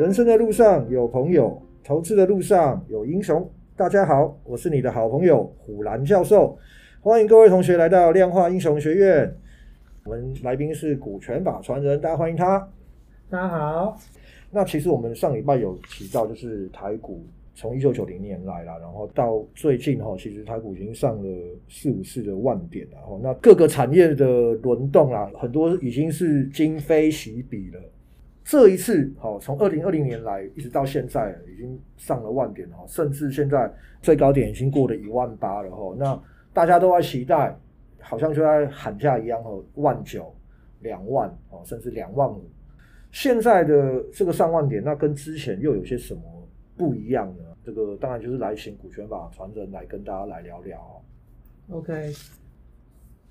人生的路上有朋友，投资的路上有英雄。大家好，我是你的好朋友虎兰教授，欢迎各位同学来到量化英雄学院。我们来宾是股权法传人，大家欢迎他。大家好。那其实我们上礼拜有提到，就是台股从一九九零年来了，然后到最近哈，其实台股已经上了四五次的万点了。那各个产业的轮动啊，很多已经是今非昔比了。这一次，好，从二零二零年来一直到现在，已经上了万点哈，甚至现在最高点已经过了一万八了哈。那大家都在期待，好像就在喊价一样哈，万九、两万哦，甚至两万五。现在的这个上万点，那跟之前又有些什么不一样呢？这个当然就是来请股权法传人来跟大家来聊聊。OK，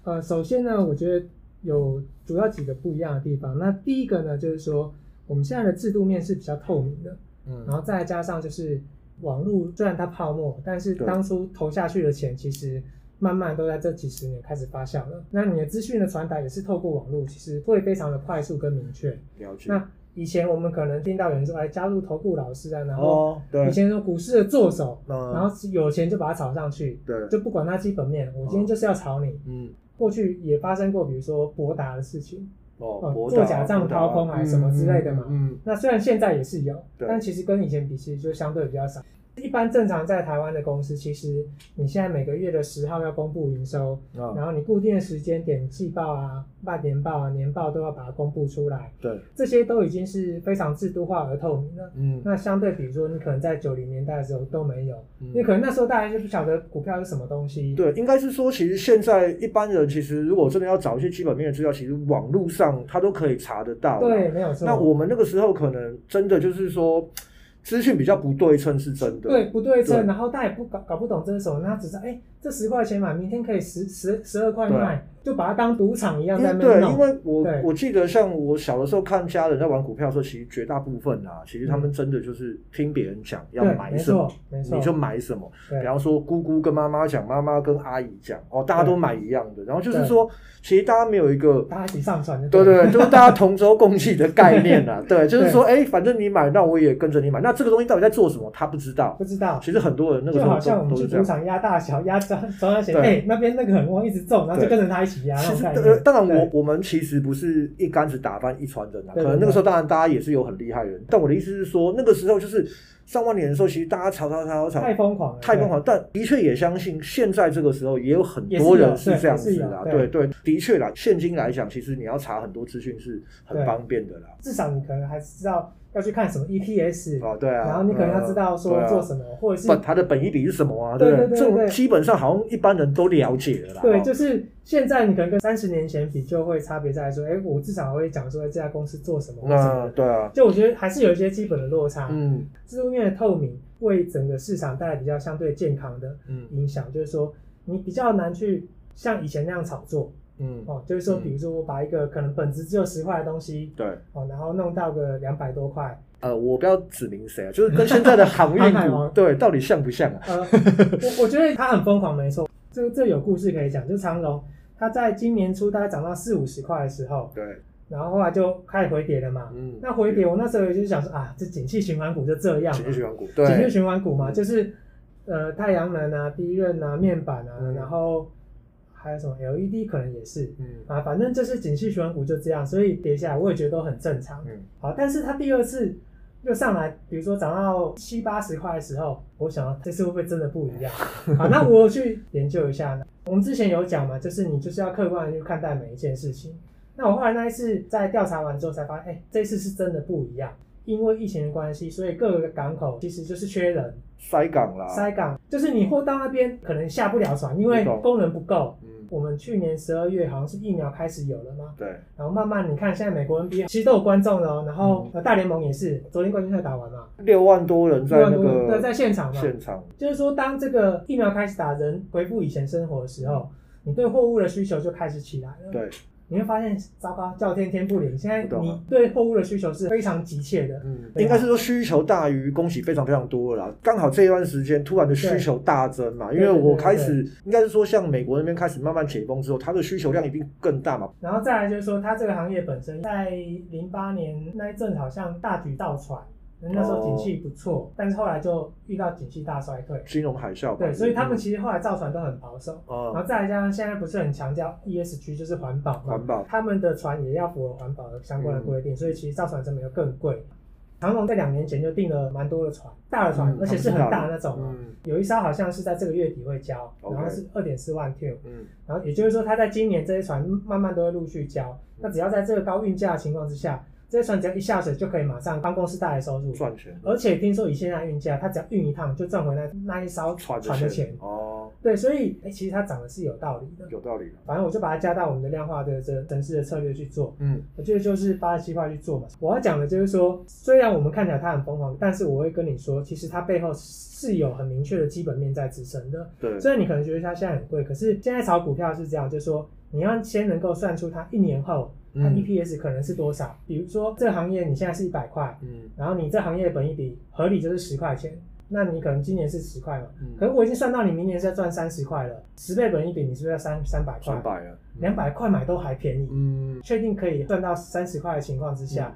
呃，首先呢，我觉得。有主要几个不一样的地方。那第一个呢，就是说我们现在的制度面是比较透明的，嗯，然后再加上就是网络虽然它泡沫，但是当初投下去的钱其实慢慢都在这几十年开始发酵了。那你的资讯的传达也是透过网络，其实会非常的快速跟明确。了解。那以前我们可能听到有人说，哎，加入投顾老师啊，然后以前说股市的作手，哦，然后有钱就把它炒上去，对，就不管它基本面，我今天就是要炒你，嗯。过去也发生过，比如说博达的事情，哦，做假账掏空啊什么之类的嘛。嗯，嗯，那虽然现在也是有，对但其实跟以前比，其实就相对比较少。一般正常在台湾的公司，其实你现在每个月的十号要公布营收，哦、然后你固定的时间点季报啊、半年报啊、年报都要把它公布出来。对，这些都已经是非常制度化而透明了。嗯，那相对比如说你可能在九零年代的时候都没有，嗯、因为可能那时候大家就不晓得股票是什么东西。对，应该是说，其实现在一般人其实如果真的要找一些基本面的资料，其实网络上他都可以查得到。对，没有错。那我们那个时候可能真的就是说。资讯比较不对称是真的，对，不对称，对然后他也不搞搞不懂这是什么，他只是哎，这十块钱买，明天可以十十十二块卖。就把它当赌场一样在那对，因为我我记得，像我小的时候看家人在玩股票的时候，其实绝大部分啊，其实他们真的就是听别人讲要买什么，你就买什么。比方说，姑姑跟妈妈讲，妈妈跟阿姨讲，哦，大家都买一样的。然后就是说，其实大家没有一个大家一起上船，对对对，就是大家同舟共济的概念啊。对，就是说，哎，反正你买，那我也跟着你买。那这个东西到底在做什么？他不知道，不知道。其实很多人那个时候就好像我们去赌场压大小，压庄庄家哎，那边那个很旺，一直中，然后就跟着他一起压那种感觉。当然我，我我们其实不是一竿子打翻一船人啊。可能那个时候，当然大家也是有很厉害的人。但我的意思是说，那个时候就是上万年的时候，其实大家炒炒炒炒，太疯狂了，太疯狂。但的确也相信，现在这个时候也有很多人是这样子的。对对，的确啦。现今来讲，其实你要查很多资讯是很方便的啦。至少你可能还是知道。要去看什么 EPS 哦，对啊，然后你可能要知道说做什么，或者是它的本益比是什么啊？对对对，这种基本上好像一般人都了解了啦。对，就是现在你可能跟三十年前比，就会差别在说，哎，我至少会讲说这家公司做什么。嗯，对啊。就我觉得还是有一些基本的落差。嗯，制度面的透明为整个市场带来比较相对健康的影响，就是说你比较难去像以前那样炒作。嗯，哦，就是说，比如说我把一个可能本质只有十块的东西，对，哦，然后弄到个两百多块。呃，我不要指明谁啊，就是跟现在的航运股，对，到底像不像啊？呃，我我觉得它很疯狂，没错。这这有故事可以讲，就是长荣，它在今年初大概涨到四五十块的时候，对，然后后来就开始回跌了嘛。嗯，那回跌，我那时候也就是想说啊，这景气循环股就这样，景气循环股，对，景气循环股嘛，就是呃，太阳能啊，低润啊，面板啊，然后。还有什么 LED 可能也是，嗯啊，反正就是景气循环股就这样，所以跌下来我也觉得都很正常，嗯，好，但是它第二次又上来，比如说涨到七八十块的时候，我想这次会不会真的不一样？好，那我去研究一下。我们之前有讲嘛，就是你就是要客观的去看待每一件事情。那我后来那一次在调查完之后才发现，哎，这次是真的不一样。因为疫情的关系，所以各个港口其实就是缺人，塞港啦。塞港就是你货到那边可能下不了船，因为工人不够。嗯，我们去年十二月好像是疫苗开始有了嘛。对。然后慢慢你看，现在美国 NBA 其实都有观众了哦。然后大联盟也是，昨天冠军赛打完嘛，六万多人在那个对，在现场嘛。现场。就是说，当这个疫苗开始打，人恢复以前生活的时候，你对货物的需求就开始起来了。对。你会发现，糟糕，叫天天不灵。现在你对货物的需求是非常急切的，嗯，应该是说需求大于供给非常非常多了啦。刚好这一段时间突然的需求大增嘛，因为我开始应该是说，像美国那边开始慢慢解封之后，它的需求量一定更大嘛。然后再来就是说，它这个行业本身在零八年那一阵好像大举造船，那时候景气不错，哦、但是后来就遇到景气大衰退，金融海啸。对，所以他们其实后来造船都很保守。哦、然后再来加上现在不是很强调 ESG，就是环保嘛。环保。他们的船也要符合环保的相关的规定，嗯、所以其实造船成本又更贵。长荣在两年前就订了蛮多的船，大的船，嗯、而且是很大的那种。嗯、有一艘好像是在这个月底会交，嗯、然后是二点四万 T。嗯。然后也就是说，他在今年这些船慢慢都会陆续交。嗯、那只要在这个高运价的情况之下。这些船只要一下水就可以马上帮公司带来收入，赚钱。而且听说以现在运价，它只要运一趟就赚回那那一艘船的钱。哦，对，所以哎、欸，其实它涨的是有道理的。有道理的。反正我就把它加到我们的量化的这城市的策略去做。嗯，我觉得就是八十七块去做嘛。我要讲的就是说，虽然我们看起来它很疯狂，但是我会跟你说，其实它背后是有很明确的基本面在支撑的。对。虽然你可能觉得它现在很贵，可是现在炒股票是这样，就是说你要先能够算出它一年后。它 EPS 可能是多少？比如说这个行业你现在是一百块，嗯，然后你这行业的本益比合理就是十块钱，那你可能今年是十块嘛，嗯，可是我已经算到你明年是要赚三十块了，十倍本益比你是不是要三三百块？三百啊，两百块买都还便宜，嗯，确定可以赚到三十块的情况之下，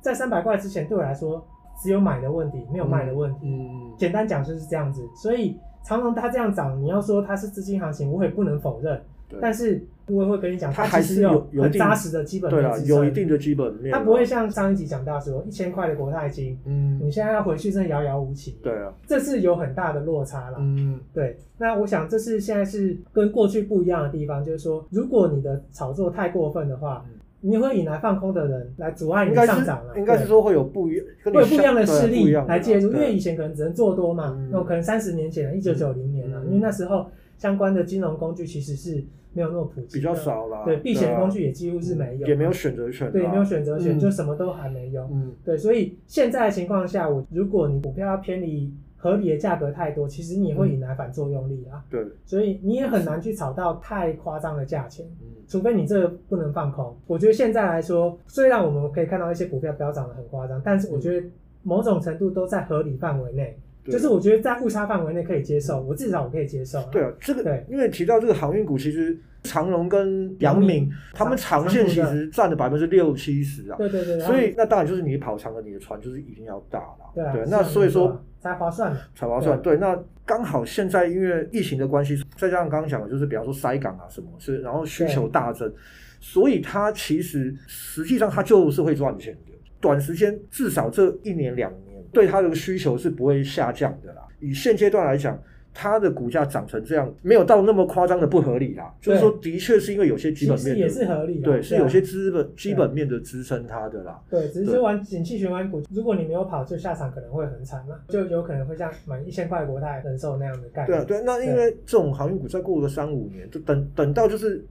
在三百块之前对我来说只有买的问题，没有卖的问题，嗯，简单讲就是这样子，所以长隆它这样涨，你要说它是资金行情，我也不能否认。但是我也会跟你讲，它还是有很扎实的基本面，对啊，有一定的基本面。它不会像上一集讲到说一千块的国泰金，嗯，你现在要回去真的遥遥无期。对啊，这是有很大的落差了。嗯，对。那我想这是现在是跟过去不一样的地方，就是说，如果你的炒作太过分的话，你会引来放空的人来阻碍你上涨了。应该是说会有不一会有不一样的势力来介入，因为以前可能只能做多嘛，那可能三十年前，一九九零年了，因为那时候相关的金融工具其实是。没有那么普及，比较少啦。对，避险工具也几乎是没有，也没有选择权。对，没有选择权，就什么都还没有。嗯，对，所以现在的情况下，我如果你股票要偏离合理的价格太多，其实你也会引来反作用力啊。对，所以你也很难去炒到太夸张的价钱。嗯，除非你这个不能放空。我觉得现在来说，虽然我们可以看到一些股票飙涨得很夸张，但是我觉得某种程度都在合理范围内。就是我觉得在误差范围内可以接受，我至少我可以接受。对啊，这个对，因为提到这个航运股，其实长荣跟阳明他们长线其实占了百分之六七十啊。对对对。所以那当然就是你跑长了，你的船就是一定要大了。对啊。对，那所以说才划算。才划算。对，那刚好现在因为疫情的关系，再加上刚刚讲的就是比方说塞港啊什么，是然后需求大增，所以它其实实际上它就是会赚钱的。短时间至少这一年两年。对它的需求是不会下降的啦。以现阶段来讲，它的股价涨成这样，没有到那么夸张的不合理啦。就是说，的确是因为有些基本面也是合理的，对，是有些资本基本面的支撑它的啦。对，只是玩景气循环股，如果你没有跑，就下场可能会很惨嘛，就有可能会像买一千块国泰人寿那样的概念。对啊，对，那因为这种航运股再过个三五年，就等等到就是。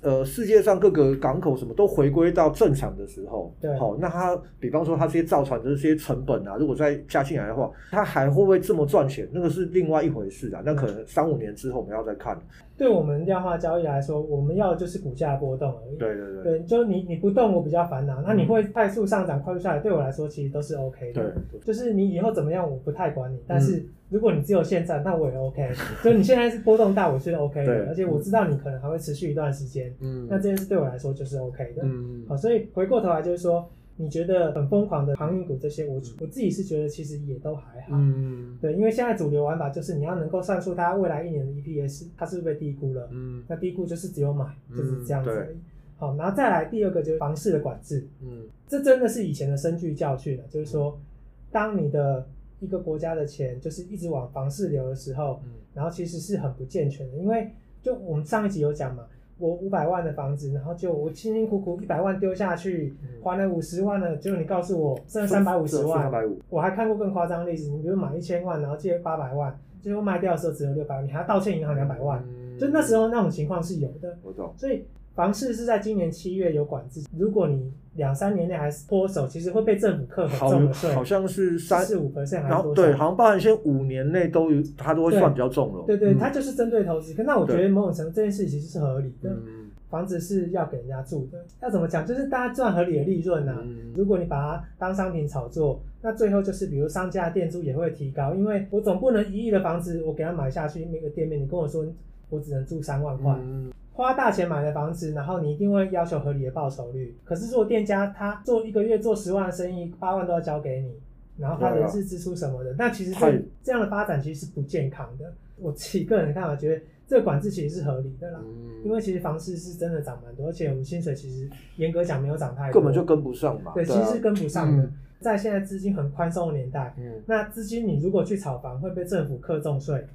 呃，世界上各个港口什么都回归到正常的时候，对，好，那它比方说它这些造船的这些成本啊，如果再加进来的话，它还会不会这么赚钱？那个是另外一回事啊。那可能三五年之后我们要再看。对我们量化交易来说，我们要的就是股价波动而已。对对对，对，就你你不动，我比较烦恼。那你会快速上涨、快速下来，对我来说其实都是 OK 的。对，就是你以后怎么样，我不太管你。但是如果你只有现在，那我也 OK。就你现在是波动大，我是 OK 的。而且我知道你可能还会持续一段时间。嗯，那这件事对我来说就是 OK 的。嗯，好，所以回过头来就是说。你觉得很疯狂的航运股这些，我我自己是觉得其实也都还好，嗯，对，因为现在主流玩法就是你要能够算出它未来一年的 EPS，它是不是被低估了？嗯，那低估就是只有买，就是这样子而已。好，然后再来第二个就是房市的管制，嗯，这真的是以前的深具教训了，就是说，当你的一个国家的钱就是一直往房市流的时候，嗯，然后其实是很不健全的，因为就我们上一集有讲嘛。我五百万的房子，然后就我辛辛苦苦一百万丢下去，还了五十万了，结果你告诉我剩三百五十万，我还看过更夸张的例子，你比如买一千万，然后借八百万，最后卖掉的时候只有六百万，你还要道歉银行两百万，就那时候那种情况是有的。我懂。所以房市是在今年七月有管制，如果你两三年内还是脱手，其实会被政府课很重的税，好像是三四五 percent 还是多少？对，好像包含先五年内都有，它都会算比较重了。对对，它就是针对投资。可那我觉得某种程度这件事其实是合理的。房子是要给人家住的，要怎么讲？就是大家赚合理的利润呐。如果你把它当商品炒作，那最后就是比如商家的店租也会提高，因为我总不能一亿的房子我给他买下去，每个店面你跟我说我只能住三万块。花大钱买的房子，然后你一定会要求合理的报酬率。可是如果店家他做一个月做十万的生意，八万都要交给你，然后他人事支出什么的，那其实这这样的发展其实是不健康的。我自己个人的看法，觉得这个管制其实是合理的啦，因为其实房市是真的涨蛮多，而且我们薪水其实严格讲没有涨太多，根本就跟不上嘛。对，其实是跟不上的。在现在资金很宽松的年代，那资金你如果去炒房会被政府课重税，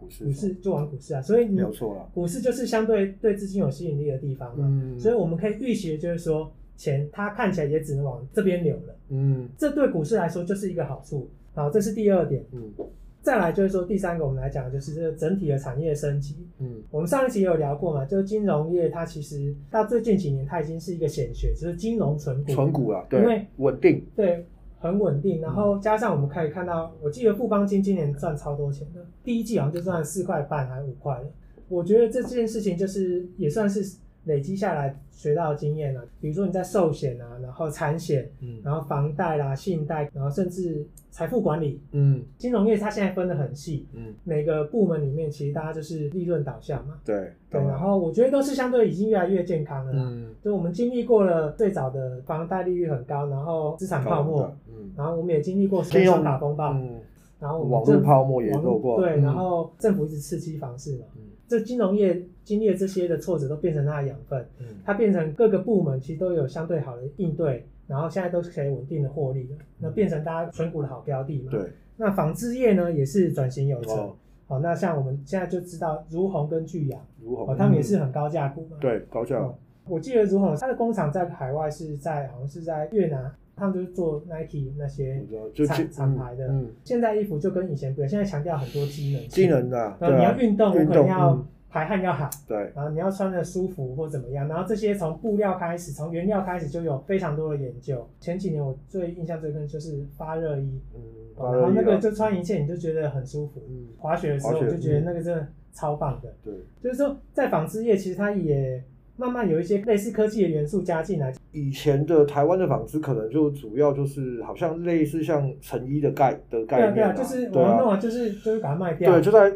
股市股市就玩股市啊，所以你没有错了，股市就是相对对资金有吸引力的地方嘛。所以我们可以预期的就是说。钱它看起来也只能往这边流了，嗯，这对股市来说就是一个好处。好，这是第二点，嗯，再来就是说第三个，我们来讲就是这个整体的产业升级，嗯，我们上一期也有聊过嘛，就是金融业它其实到最近几年它已经是一个显学，就是金融存股，存股了，对，因为稳定，对，很稳定，然后加上我们可以看到，我记得富邦金今年赚超多钱的，第一季好像就赚四块半还是五块了，我觉得这件事情就是也算是。累积下来学到的经验啊，比如说你在寿险啊，然后产险，嗯，然后房贷啦、信贷，然后甚至财富管理，嗯，金融业它现在分得很细，嗯，每个部门里面其实大家就是利润导向嘛，对对，然后我觉得都是相对已经越来越健康了，嗯，就我们经历过了最早的房贷利率很高，然后资产泡沫，嗯，然后我们也经历过信用卡风暴，嗯，然后网络泡沫也做过，对，然后政府一直刺激房市嘛，嗯。这金融业经历了这些的挫折，都变成它的养分。嗯，它变成各个部门其实都有相对好的应对，然后现在都是可以稳定的获利的。那变成大家存股的好标的嘛。对。那纺织业呢，也是转型有成。好，那像我们现在就知道如虹跟巨阳，如虹，他们也是很高价股嘛。对，高价。我记得如虹，它的工厂在海外是在好像是在越南，他们就是做 Nike 那些厂厂牌的。嗯现在衣服就跟以前不一样，现在强调很多机能。机能的。然后你要运动，可能要。排汗要好，对，然后你要穿的舒服或怎么样，然后这些从布料开始，从原料开始就有非常多的研究。前几年我最印象最深就是发热衣，嗯，然后那个就穿一件你就觉得很舒服，嗯，滑雪的时候我就觉得那个真的超棒的，对，就是说在纺织业其实它也慢慢有一些类似科技的元素加进来。以前的台湾的纺织可能就主要就是好像类似像成衣的概的概念，对啊，就是我们弄完就是就是把它卖掉，对，就在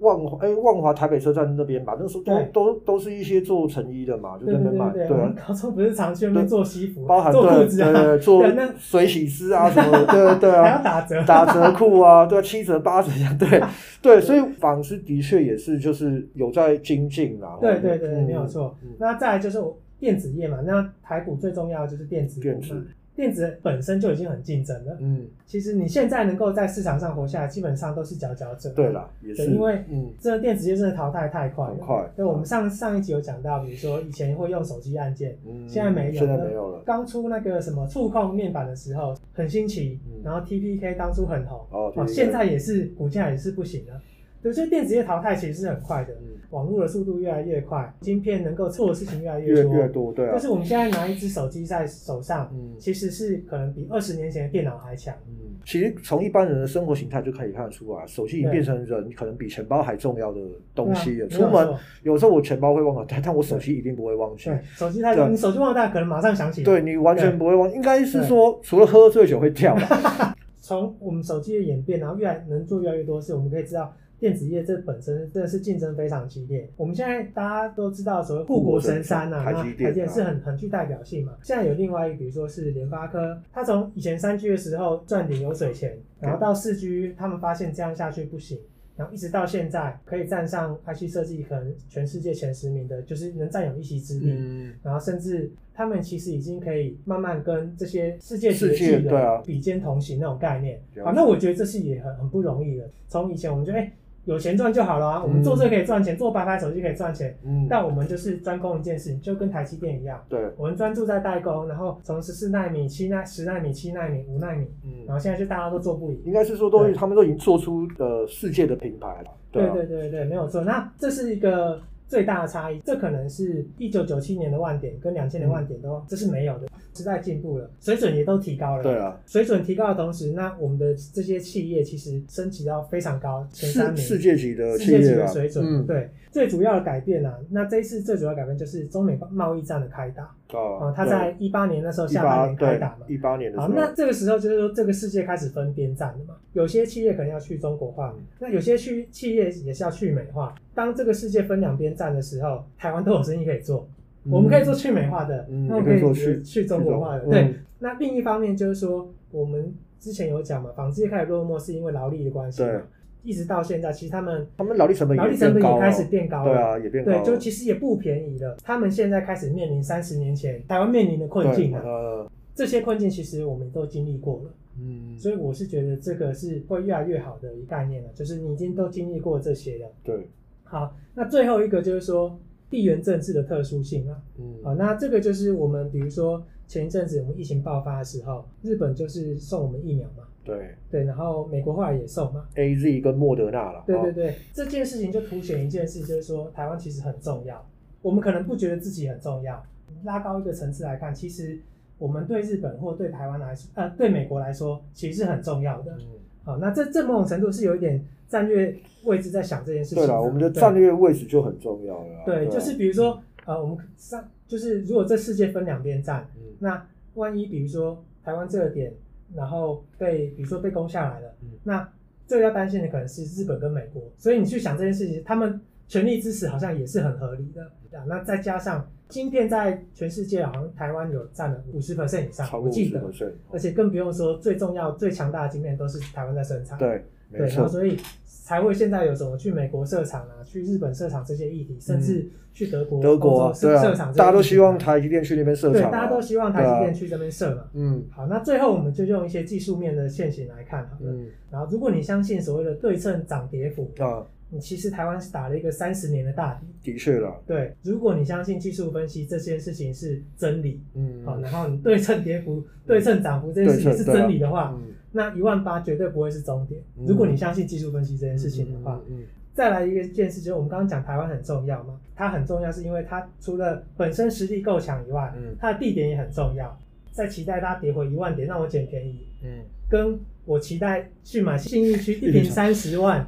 万华哎万华台北车站那边吧，那时候都都都是一些做成衣的嘛，就在那边卖，对，高中不是常去那边做西服，包含做裤子啊，做水洗丝啊什么的，对对啊，还要打折。打折裤啊，对，七折八折这样，对。对，所以纺织的确也是就是有在精进啦，对对对，没有错。那再来就是我。电子业嘛，那台股最重要的就是电子股嘛。电子，本身就已经很竞争了。嗯，其实你现在能够在市场上活下来，基本上都是佼佼者。对啦，也是。因为嗯，这个电子业真的淘汰太快了。快。对，我们上上一集有讲到，比如说以前会用手机按键，现在没有。现在没有了。刚出那个什么触控面板的时候很新奇，然后 TPK 当初很红，哦，现在也是股价也是不行了。对，所以电子业淘汰其实是很快的。网络的速度越来越快，晶片能够做的事情越来越多，越越多，对啊。就是我们现在拿一只手机在手上，嗯，其实是可能比二十年前的电脑还强。嗯，其实从一般人的生活形态就可以看得出来，手机已经变成人可能比钱包还重要的东西了。出门有时候我钱包会忘了带，但我手机一定不会忘记。手机它，你手机忘了带，可能马上想起来。对，你完全不会忘，应该是说除了喝醉酒会掉。从我们手机的演变，然后越来能做越来越多事，我们可以知道。电子业这本身真的是竞争非常激烈。我们现在大家都知道所谓护国神山呐，台积电是很很具代表性嘛。现在有另外一个，比如说是联发科，它从以前三 G 的时候赚点油水钱，然后到四 G，他们发现这样下去不行，然后一直到现在可以站上 IC 设计可能全世界前十名的，就是能占有一席之地。嗯。然后甚至他们其实已经可以慢慢跟这些世界级的巨人比肩同行那种概念。啊，那我觉得这是也很很不容易的。从以前我们就哎。有钱赚就好了啊！我们做这个可以赚钱，做白牌手机可以赚钱。嗯，但我们就是专攻一件事情，就跟台积电一样。对，我们专注在代工，然后从十四纳米、七纳、十纳米、七纳米、五纳米，嗯，然后现在就大家都做不赢。应该是说，都他们都已经做出呃世界的品牌了。对对对对，没有错。那这是一个最大的差异，这可能是一九九七年的万点跟两千年万点都这是没有的。时代进步了，水准也都提高了。对啊，水准提高的同时，那我们的这些企业其实升级到非常高，前三名，世界级的世界级的水准。嗯，对，最主要的改变啊，那这一次最主要改变就是中美贸易战的开打。哦，他在一八年那时候下半年开打嘛，一八年的时候。好，那这个时候就是说，这个世界开始分边站了嘛。有些企业可能要去中国化，那有些去企业也是要去美化。当这个世界分两边站的时候，台湾都有生意可以做。我们可以做去美化的，那我们可以去去中国化的。对，那另一方面就是说，我们之前有讲嘛，纺织业开始落寞是因为劳力的关系，对，一直到现在，其实他们他们劳力成本劳力成本也开始变高了，对啊，也变高了，对，就其实也不便宜了。他们现在开始面临三十年前台湾面临的困境了，呃，这些困境其实我们都经历过了，嗯，所以我是觉得这个是会越来越好的一个概念了，就是你已经都经历过这些了，对。好，那最后一个就是说地缘政治的特殊性啊，嗯，好，那这个就是我们比如说。前一阵子我们疫情爆发的时候，日本就是送我们疫苗嘛，对。对，然后美国后来也送嘛，A Z 跟莫德纳了，对对对，这件事情就凸显一件事，就是说台湾其实很重要，我们可能不觉得自己很重要，拉高一个层次来看，其实我们对日本或对台湾来说，呃，对美国来说，其实是很重要的。嗯，好，那这这某种程度是有一点战略位置在想这件事情。对了，我们的战略位置就很重要了。对，就是比如说，呃，我们上就是如果这世界分两边站。那万一比如说台湾这个点，然后被比如说被攻下来了，嗯、那这个要担心的可能是日本跟美国，所以你去想这件事情，他们全力支持好像也是很合理的。啊，那再加上晶片在全世界好像台湾有占了五十 percent 以上，我记得，而且更不用说最重要最强大的晶片都是台湾在生产。对，对，然后所以。才会现在有什么去美国设厂啊，去日本设厂这些议题，甚至去德国、德国设厂，大家都希望台积电去那边设厂。对，大家都希望台积电去这边设嘛。嗯，好，那最后我们就用一些技术面的线型来看好了。嗯，然后如果你相信所谓的对称涨跌幅啊，你其实台湾是打了一个三十年的大底。的确了。对，如果你相信技术分析这件事情是真理，嗯，好，然后你对称跌幅、对称涨幅这件事情是真理的话。那一万八绝对不会是终点。如果你相信技术分析这件事情的话，嗯嗯嗯嗯、再来一个件事，就是我们刚刚讲台湾很重要嘛，它很重要是因为它除了本身实力够强以外，嗯、它的地点也很重要。在期待它跌回一万点让我捡便宜，嗯，跟我期待去买信义区一坪三十万。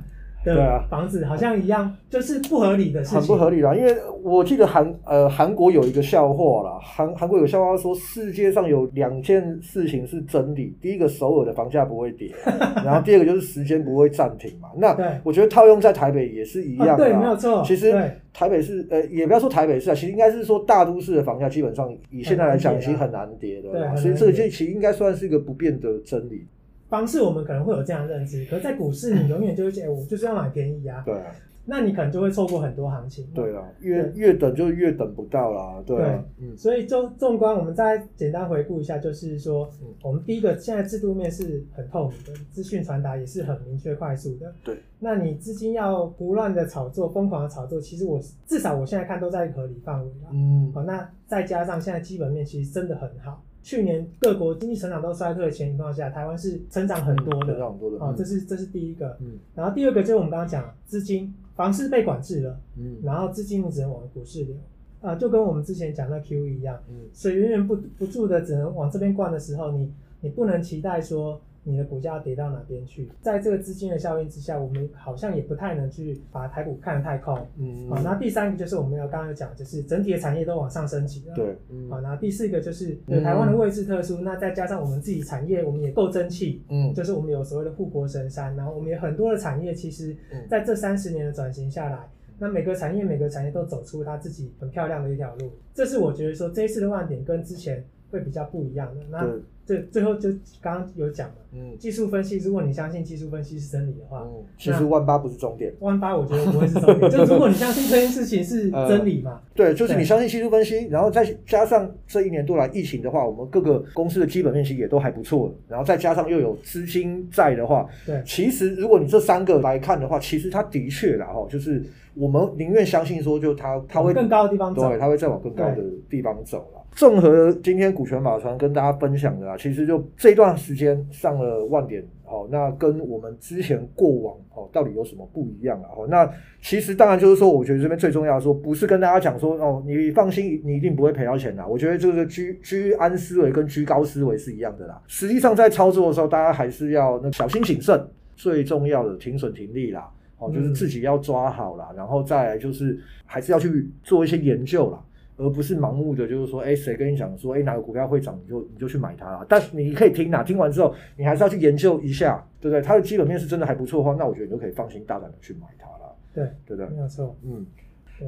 对啊，房子好像一样，就是不合理的事情。很不合理啦，因为我记得韩呃韩国有一个笑话啦，韩韩国有笑话说，世界上有两件事情是真理，第一个首尔的房价不会跌，然后第二个就是时间不会暂停嘛。那我觉得套用在台北也是一样的，对，没有错。其实台北市呃也不要说台北市啊，其实应该是说大都市的房价基本上以现在来讲已经很难跌的，对，所以这个其实应该算是一个不变的真理。方式我们可能会有这样的认知，可是在股市你永远就会觉得，我就是要买便宜啊。对啊。那你可能就会错过很多行情。对啊，越越等就越等不到啦。对，啊、对，嗯。所以就纵观，我们再简单回顾一下，就是说，嗯、我们第一个现在制度面是很透明的，资讯传达也是很明确快速的。对。那你资金要不乱的炒作，疯狂的炒作，其实我至少我现在看都在合理范围了。嗯。好，那再加上现在基本面其实真的很好。去年各国经济成长都衰退的情况下，台湾是成长很多的，成长很多的。哦，这是这是第一个。嗯，然后第二个就是我们刚刚讲资金，房市被管制了，嗯，然后资金你只能往股市流，啊，就跟我们之前讲那 QE 一样，嗯，水源源不不住的只能往这边灌的时候，你你不能期待说。你的股价跌到哪边去？在这个资金的效应之下，我们好像也不太能去把台股看得太空。嗯，好，那第三个就是我们要刚刚讲，就是整体的产业都往上升级了。对，嗯，好，那第四个就是台湾的位置特殊，那再加上我们自己产业，我们也够争气。嗯，就是我们有所谓的护国神山，然后我们有很多的产业，其实在这三十年的转型下来，那每个产业每个产业都走出它自己很漂亮的一条路。这是我觉得说这一次的万点跟之前会比较不一样的。那这最后就刚刚有讲了，嗯，技术分析，如果你相信技术分析是真理的话，嗯，其实万八不是终点，万八我觉得不会是终点，就如果你相信这件事情是真理嘛，对，就是你相信技术分析，然后再加上这一年多来疫情的话，我们各个公司的基本面其实也都还不错，然后再加上又有资金在的话，对，其实如果你这三个来看的话，其实它的确啦哈，就是我们宁愿相信说，就它它会更高的地方走，对，它会再往更高的地方走了。综合今天股权马传跟大家分享的啊，其实就这段时间上了万点，好，那跟我们之前过往哦，到底有什么不一样啊？哦，那其实当然就是说，我觉得这边最重要的说，不是跟大家讲说哦，你放心，你一定不会赔到钱的。我觉得这个居居安思危跟居高思维是一样的啦。实际上在操作的时候，大家还是要那小心谨慎，最重要的停损停利啦，哦，就是自己要抓好啦，然后再来就是还是要去做一些研究啦。而不是盲目的，就是说，哎，谁跟你讲说，哎，哪个股票会涨，你就你就去买它了。但是你可以听啊，听完之后，你还是要去研究一下，对不对？它的基本面是真的还不错的话，那我觉得你就可以放心大胆的去买它了。对，对不对？没有错。嗯，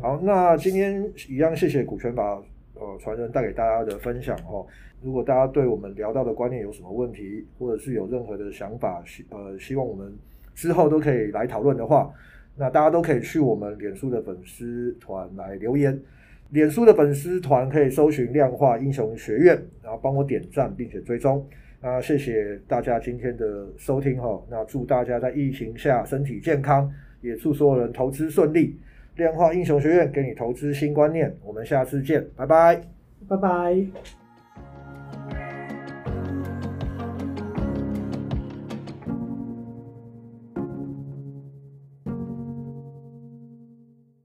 好，那今天一样，谢谢股权法呃传人带给大家的分享哈。如果大家对我们聊到的观念有什么问题，或者是有任何的想法，希呃希望我们之后都可以来讨论的话，那大家都可以去我们脸书的粉丝团来留言。脸书的粉丝团可以搜寻“量化英雄学院”，然后帮我点赞并且追踪。那谢谢大家今天的收听哈。那祝大家在疫情下身体健康，也祝所有人投资顺利。量化英雄学院给你投资新观念，我们下次见，拜拜，拜拜。